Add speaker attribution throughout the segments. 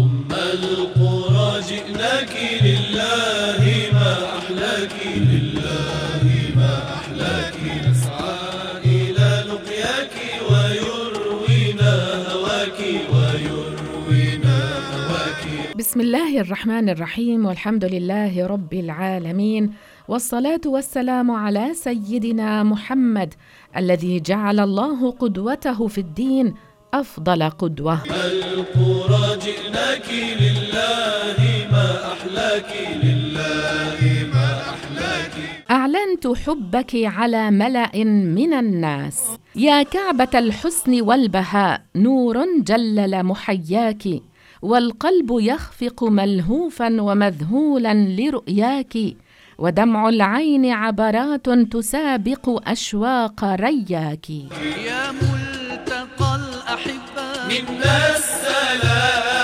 Speaker 1: أم القرى جئناك لله ما أحلاك لله ما أحلاك. نسعى إلى لقياك ويروينا هواك ويروينا هواك.
Speaker 2: بسم الله الرحمن الرحيم والحمد لله رب العالمين والصلاة والسلام على سيدنا محمد الذي جعل الله قدوته في الدين أفضل قدوة.
Speaker 1: القرى جئناك لله ما أحلاك لله ما أحلاك.
Speaker 2: أعلنت حبك على ملأ من الناس. يا كعبة الحسن والبهاء نور جلل محياك. والقلب يخفق ملهوفا ومذهولا لرؤياك. ودمع العين عبرات تسابق أشواق رياك.
Speaker 3: يا الأحبة
Speaker 1: منا السلام.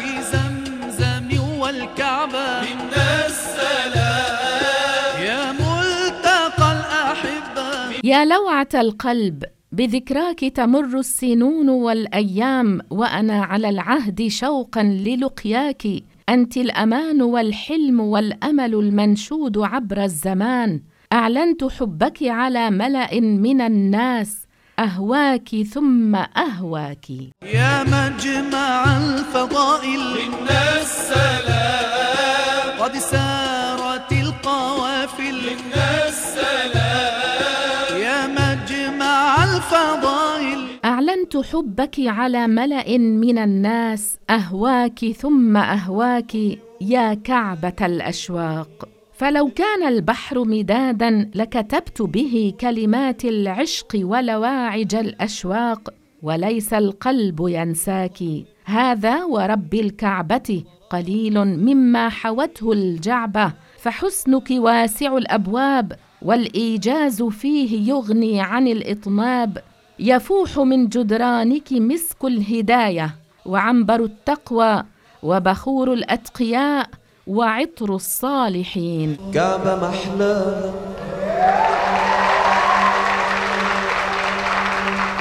Speaker 3: في زمزم والكعبة.
Speaker 1: منا السلام.
Speaker 3: يا ملتقى الأحبة.
Speaker 2: يا لوعة القلب بذكراك تمر السنون والأيام وأنا على العهد شوقا للقياك. أنت الأمان والحلم والأمل المنشود عبر الزمان. أعلنت حبك على ملأ من الناس. أهواك ثم أهواك.
Speaker 3: يا مجمع الفضائل.
Speaker 1: منا السلام
Speaker 3: قد سارت القوافل.
Speaker 1: منا السلام
Speaker 3: يا مجمع الفضائل.
Speaker 2: أعلنت حبك على ملأ من الناس. أهواك ثم أهواك يا كعبة الأشواق. فلو كان البحر مدادا لكتبت به كلمات العشق ولواعج الأشواق وليس القلب ينساك. هذا ورب الكعبة قليل مما حوته الجعبة. فحسنك واسع الأبواب والإيجاز فيه يغني عن الإطناب. يفوح من جدرانك مسك الهداية وعنبر التقوى وبخور الأتقياء. وعطر الصالحين.
Speaker 4: كعبة محلاها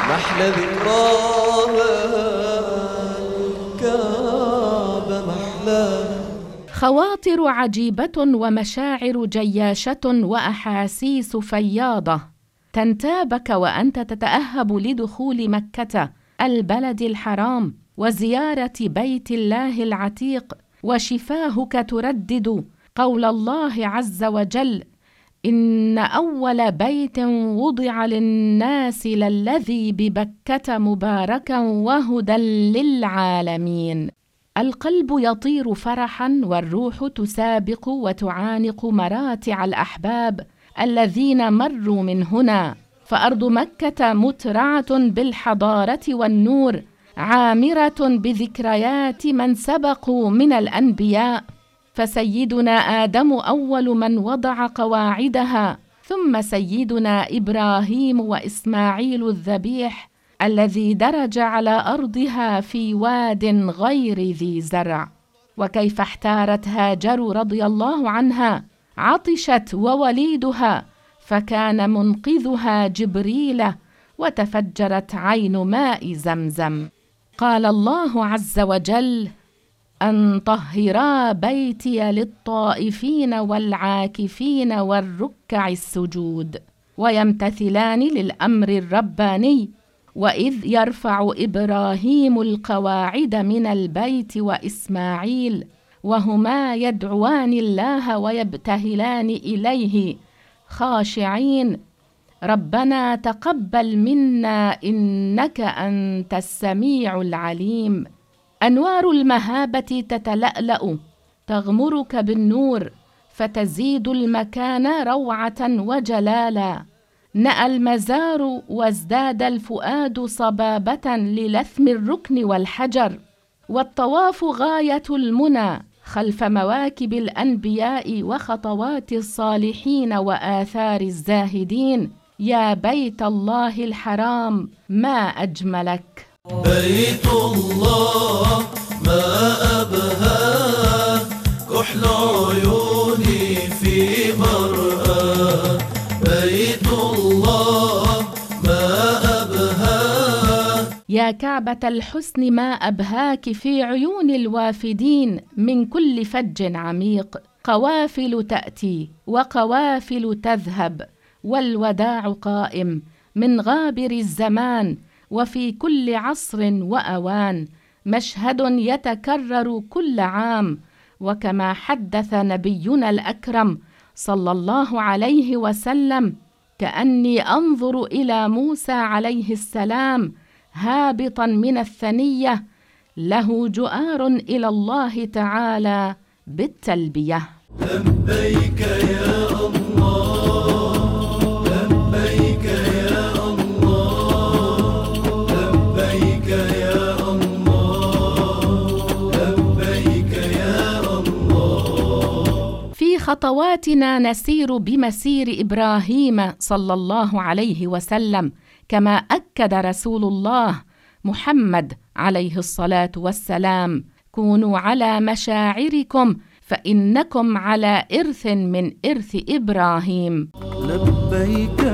Speaker 4: محلى ذكراها كعبة محلاها
Speaker 2: خواطر عجيبة ومشاعر جياشة وأحاسيس فياضة. تنتابك وأنت تتأهب لدخول مكة البلد الحرام وزيارة بيت الله العتيق وشفاهك تردد قول الله عز وجل إن أول بيت وضع للناس للذي ببكة مباركا وهدى للعالمين. القلب يطير فرحا والروح تسابق وتعانق مراتع الأحباب الذين مروا من هنا. فأرض مكة مترعة بالحضارة والنور عامرة بذكريات من سبقوا من الأنبياء فسيدنا آدم أول من وضع قواعدها ثم سيدنا إبراهيم وإسماعيل الذبيح الذي درج على أرضها في واد غير ذي زرع. وكيف احتارت هاجر رضي الله عنها عطشت ووليدها فكان منقذها جبريل وتفجرت عين ماء زمزم. قال الله عز وجل أن طهرا بيتي للطائفين والعاكفين والركع السجود ويمتثلان للأمر الرباني وإذ يرفع إبراهيم القواعد من البيت وإسماعيل وهما يدعوان الله ويبتهلان إليه خاشعين ربنا تقبل منا إنك أنت السميع العليم. أنوار المهابة تتلألأ تغمرك بالنور فتزيد المكان روعة وجلالا. نأى المزار وازداد الفؤاد صبابة للثم الركن والحجر. والطواف غاية المنى خلف مواكب الأنبياء وخطوات الصالحين وآثار الزاهدين. يا بيت الله الحرام ما أجملك.
Speaker 1: بيت الله ما أبهاه كحل عيوني في مرآه بيت الله ما
Speaker 2: يا يا كعبة الحسن ما أبهاك في عيون الوافدين من كل فج عميق قوافل تأتي وقوافل تذهب. والوداع قائم من غابر الزمان وفي كل عصر وأوان مشهد يتكرر كل عام وكما حدث نبينا الأكرم صلى الله عليه وسلم كأني أنظر إلى موسى عليه السلام هابطا من الثنية له جؤار إلى الله تعالى بالتلبية.
Speaker 1: لبيك يا الله.
Speaker 2: خطواتنا نسير بمسير إبراهيم صلى الله عليه وسلم كما أكد رسول الله محمد عليه الصلاة والسلام كونوا على مشاعركم فإنكم على إرث من إرث إبراهيم.
Speaker 3: لبيك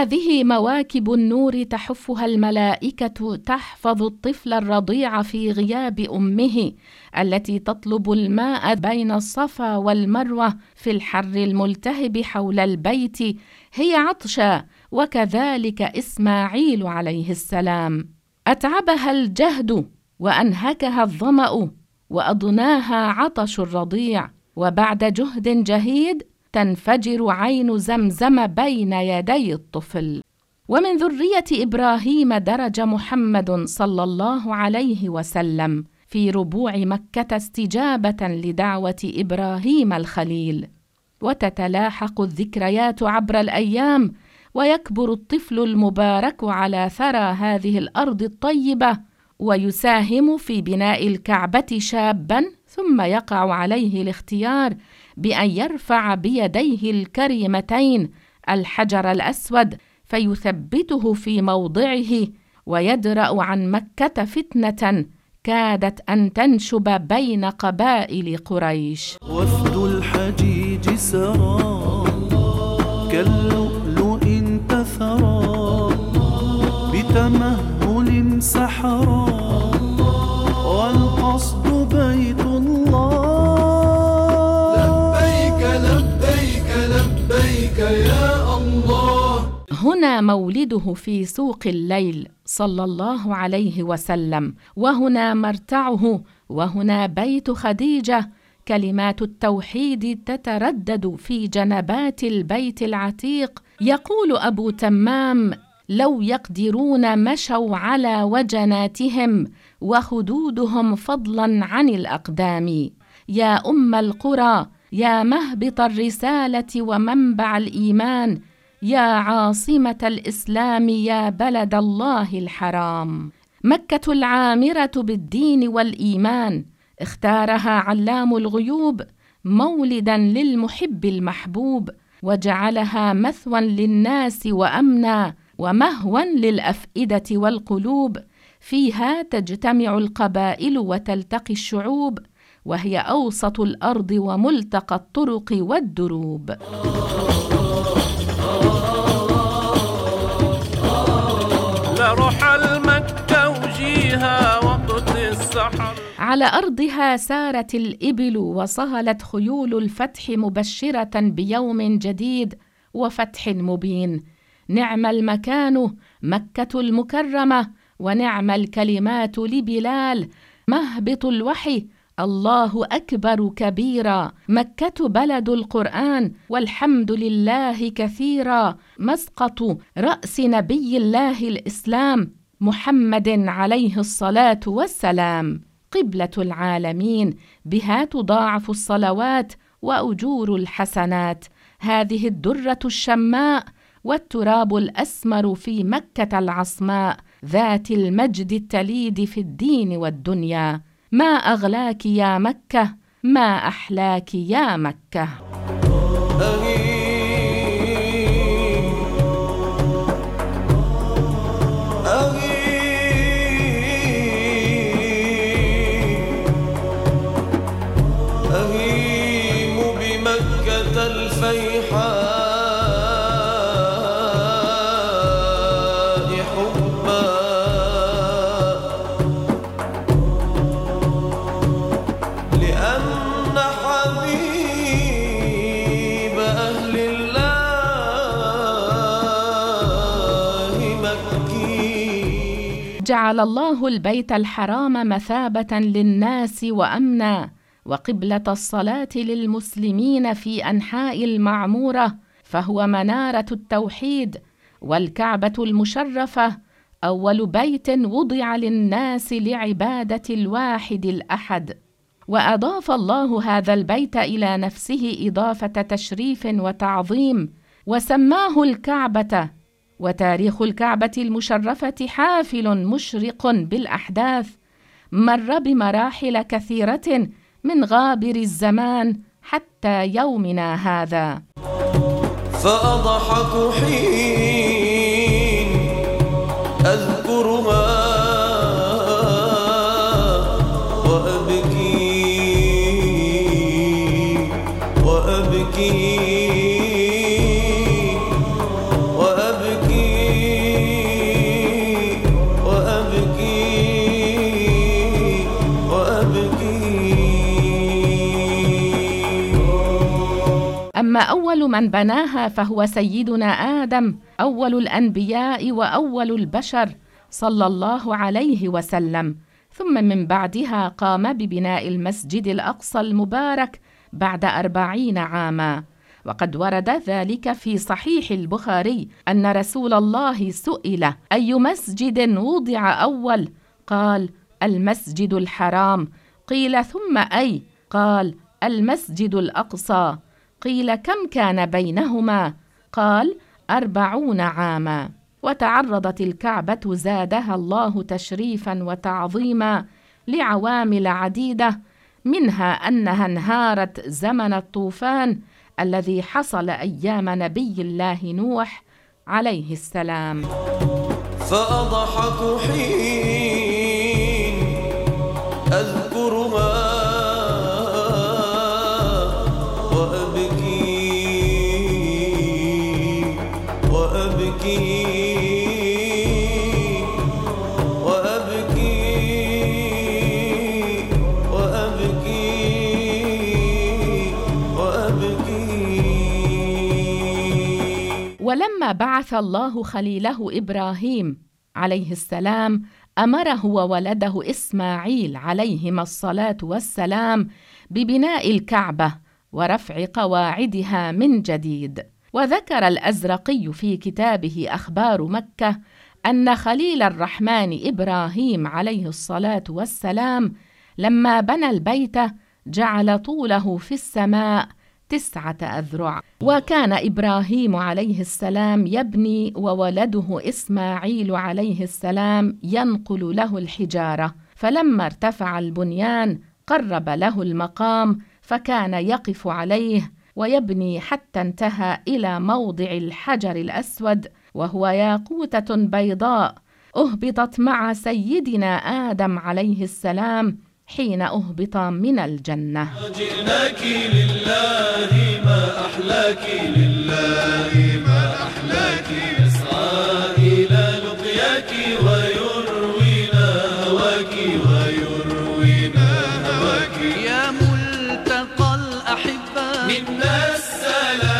Speaker 2: هذه مواكب النور تحفها الملائكة تحفظ الطفل الرضيع في غياب أمه التي تطلب الماء بين الصفا والمروة في الحر الملتهب حول البيت. هي عطشا وكذلك إسماعيل عليه السلام. أتعبها الجهد وأنهكها الظمأ وأضناها عطش الرضيع. وبعد جهد جهيد تنفجر عين زمزم بين يدي الطفل. ومن ذرية إبراهيم درج محمد صلى الله عليه وسلم في ربوع مكة استجابة لدعوة إبراهيم الخليل. وتتلاحق الذكريات عبر الأيام ويكبر الطفل المبارك على ثرى هذه الأرض الطيبة ويساهم في بناء الكعبة شابا ثم يقع عليه الاختيار بأن يرفع بيديه الكريمتين الحجر الأسود فيثبته في موضعه ويدرأ عن مكة فتنة كادت أن تنشب بين قبائل قريش.
Speaker 3: وفد الحجيج سرى كاللؤلؤ انتثرا بتمهل سحرا
Speaker 2: هنا مولده في سوق الليل صلى الله عليه وسلم. وهنا مرتعه وهنا بيت خديجة. كلمات التوحيد تتردد في جنبات البيت العتيق. يقول أبو تمام لو يقدرون مشوا على وجناتهم وخدودهم فضلا عن الأقدام. يا أم القرى يا مهبط الرسالة ومنبع الإيمان. يا عاصمة الإسلام يا بلد الله الحرام. مكة العامرة بالدين والإيمان. اختارها علام الغيوب مولدا للمحب المحبوب. وجعلها مثوى للناس وأمنا ومهوا للأفئدة والقلوب. فيها تجتمع القبائل وتلتقي الشعوب. وهي أوسط الأرض وملتقى الطرق والدروب.
Speaker 3: لروح المكة وجيها وقت السحر.
Speaker 2: على أرضها سارت الإبل وصهلت خيول الفتح مبشرة بيوم جديد وفتح مبين. نعم المكان مكة المكرمة ونعم الكلمات لبلال مهبط الوحي الله أكبر كبيرا. مكة بلد القرآن والحمد لله كثيرا. مسقط رأس نبي الله الإسلام محمد عليه الصلاة والسلام. قبلة العالمين بها تضاعف الصلوات وأجور الحسنات. هذه الدرة الشماء والتراب الأسمر في مكة العصماء ذات المجد التليد في الدين والدنيا. ما أغلاك يا مكة؟ ما أحلاك يا
Speaker 4: مكة؟
Speaker 2: وجعل الله البيت الحرام مثابة للناس وأمنا وقبلة الصلاة للمسلمين في أنحاء المعمورة فهو منارة التوحيد والكعبة المشرفة أول بيت وضع للناس لعبادة الواحد الأحد. وأضاف الله هذا البيت إلى نفسه إضافة تشريف وتعظيم وسماه الكعبة. وتاريخ الكعبة المشرفة حافل مشرق بالأحداث. مر بمراحل كثيرة من غابر الزمان حتى يومنا هذا.
Speaker 4: فأضحك حين أذكرها وأبكي وأبكي
Speaker 2: اما أول من بناها فهو سيدنا آدم أول الأنبياء وأول البشر صلى الله عليه وسلم. ثم من بعدها قام ببناء المسجد الأقصى المبارك بعد أربعين عاما. وقد ورد ذلك في صحيح البخاري أن رسول الله سئل أي مسجد وضع أول؟ قال المسجد الحرام. قيل ثم أي؟ قال المسجد الأقصى. قيل كم كان بينهما؟ قال أربعون عاما. وتعرضت الكعبة زادها الله تشريفا وتعظيما لعوامل عديدة منها أنها انهارت زمن الطوفان الذي حصل أيام نبي الله نوح عليه السلام.
Speaker 4: فأضحك حين
Speaker 2: ولما بعث الله خليله إبراهيم عليه السلام أمره وولده إسماعيل عليهما الصلاة والسلام ببناء الكعبة ورفع قواعدها من جديد. وذكر الأزرقي في كتابه أخبار مكة أن خليل الرحمن إبراهيم عليه الصلاة والسلام لما بنى البيت جعل طوله في السماء تسعة أذرع. وكان إبراهيم عليه السلام يبني وولده إسماعيل عليه السلام ينقل له الحجارة. فلما ارتفع البنيان قرب له المقام فكان يقف عليه ويبني حتى انتهى إلى موضع الحجر الأسود وهو ياقوتة بيضاء أهبطت مع سيدنا آدم عليه السلام حين أهبط من الجنة.
Speaker 1: جئناك لله ما أحلاك لله ما أحلاك نسعى إلى لقياك ويروينا هواك ويروينا هواك.
Speaker 3: يا ملتقى الأحبة.
Speaker 1: منا السلام.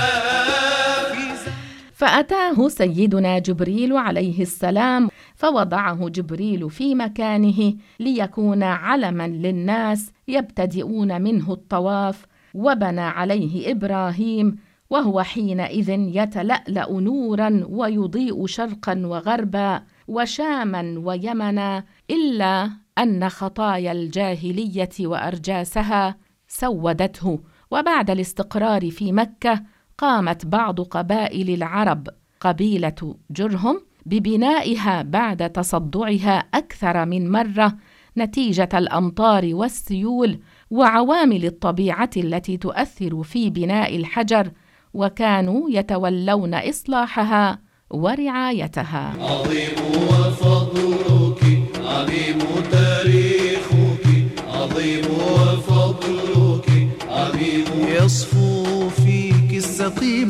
Speaker 2: فأتاه سيدنا جبريل عليه السلام فوضعه جبريل في مكانه ليكون علما للناس يبتدئون منه الطواف وبنى عليه إبراهيم وهو حينئذ يتلألأ نورا ويضيء شرقا وغربا وشاما ويمنا إلا أن خطايا الجاهلية وأرجاسها سودته. وبعد الاستقرار في مكة قامت بعض قبائل العرب قبيلة جرهم ببنائها بعد تصدعها أكثر من مرة نتيجة الأمطار والسيول وعوامل الطبيعة التي تؤثر في بناء الحجر وكانوا يتولون إصلاحها ورعايتها.
Speaker 1: عظيم وفضلك عظيم تاريخك عظيم وفضلك عظيم
Speaker 3: يصفو فيك السقيم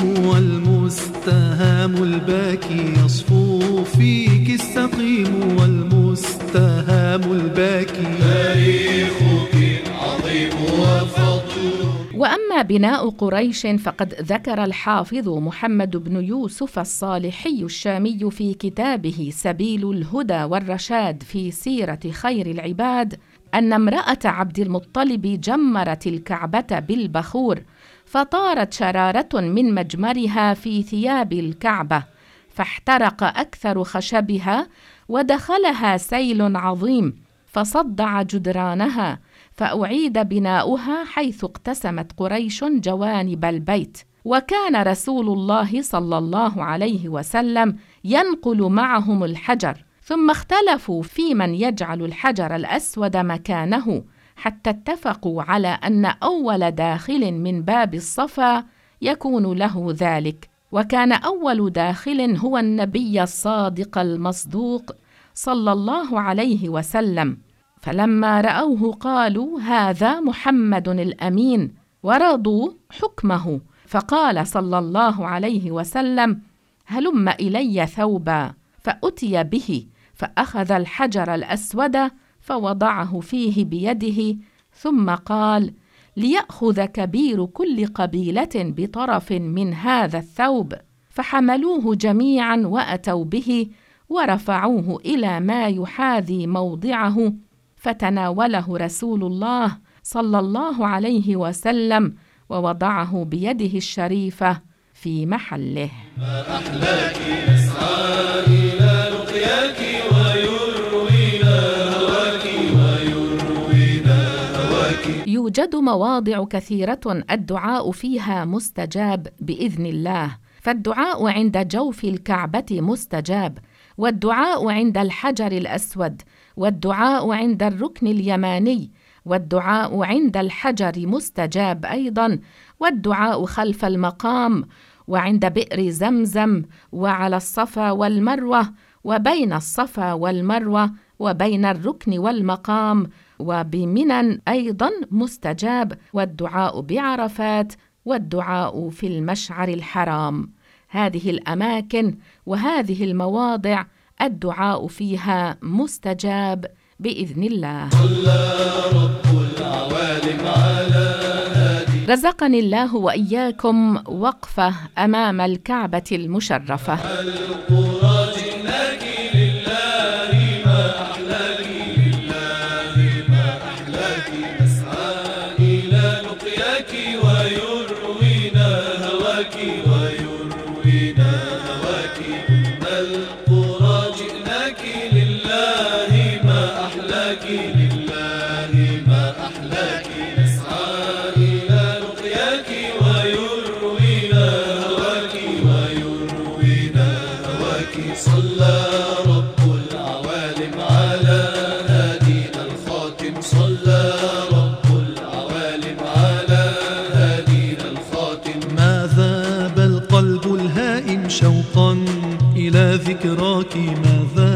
Speaker 3: والمستهام الباكي يصفو فيك السقيم والمستهام الباكي.
Speaker 1: تاريخك عظيم وفضلك
Speaker 2: وأما بناء قريش فقد ذكر الحافظ محمد بن يوسف الصالحي الشامي في كتابه سبيل الهدى والرشاد في سيرة خير العباد أن امرأة عبد المطلب جمرت الكعبة بالبخور فطارت شرارة من مجمرها في ثياب الكعبة فاحترق أكثر خشبها ودخلها سيل عظيم فصدع جدرانها فأعيد بناؤها حيث اقتسمت قريش جوانب البيت. وكان رسول الله صلى الله عليه وسلم ينقل معهم الحجر. ثم اختلفوا في من يجعل الحجر الأسود مكانه حتى اتفقوا على أن أول داخل من باب الصفا يكون له ذلك. وكان أول داخل هو النبي الصادق المصدوق صلى الله عليه وسلم. فلما رأوه قالوا هذا محمد الأمين. ورضوا حكمه. فقال صلى الله عليه وسلم هلم إلي ثوبا. فأتي به. فأخذ الحجر الأسود فوضعه فيه بيده ثم قال ليأخذ كبير كل قبيلة بطرف من هذا الثوب. فحملوه جميعا وأتوا به ورفعوه إلى ما يحاذي موضعه. فتناوله رسول الله صلى الله عليه وسلم ووضعه بيده الشريفة في محله.
Speaker 1: أحلاك نسعى
Speaker 2: يوجد مواضع كثيرة الدعاء فيها مستجاب بإذن الله. فالدعاء عند جوف الكعبة مستجاب والدعاء عند الحجر الأسود والدعاء عند الركن اليماني والدعاء عند الحجر مستجاب أيضا والدعاء خلف المقام وعند بئر زمزم وعلى الصفا والمروة وبين الصفا والمروة وبين الركن والمقام وبمنى أيضا مستجاب والدعاء بعرفات والدعاء في المشعر الحرام. هذه الأماكن وهذه المواضع الدعاء فيها مستجاب بإذن الله.
Speaker 1: رب العوالم على
Speaker 2: رزقني الله وإياكم وقفه
Speaker 3: أمام الكعبة المشرفة. ذكراك ما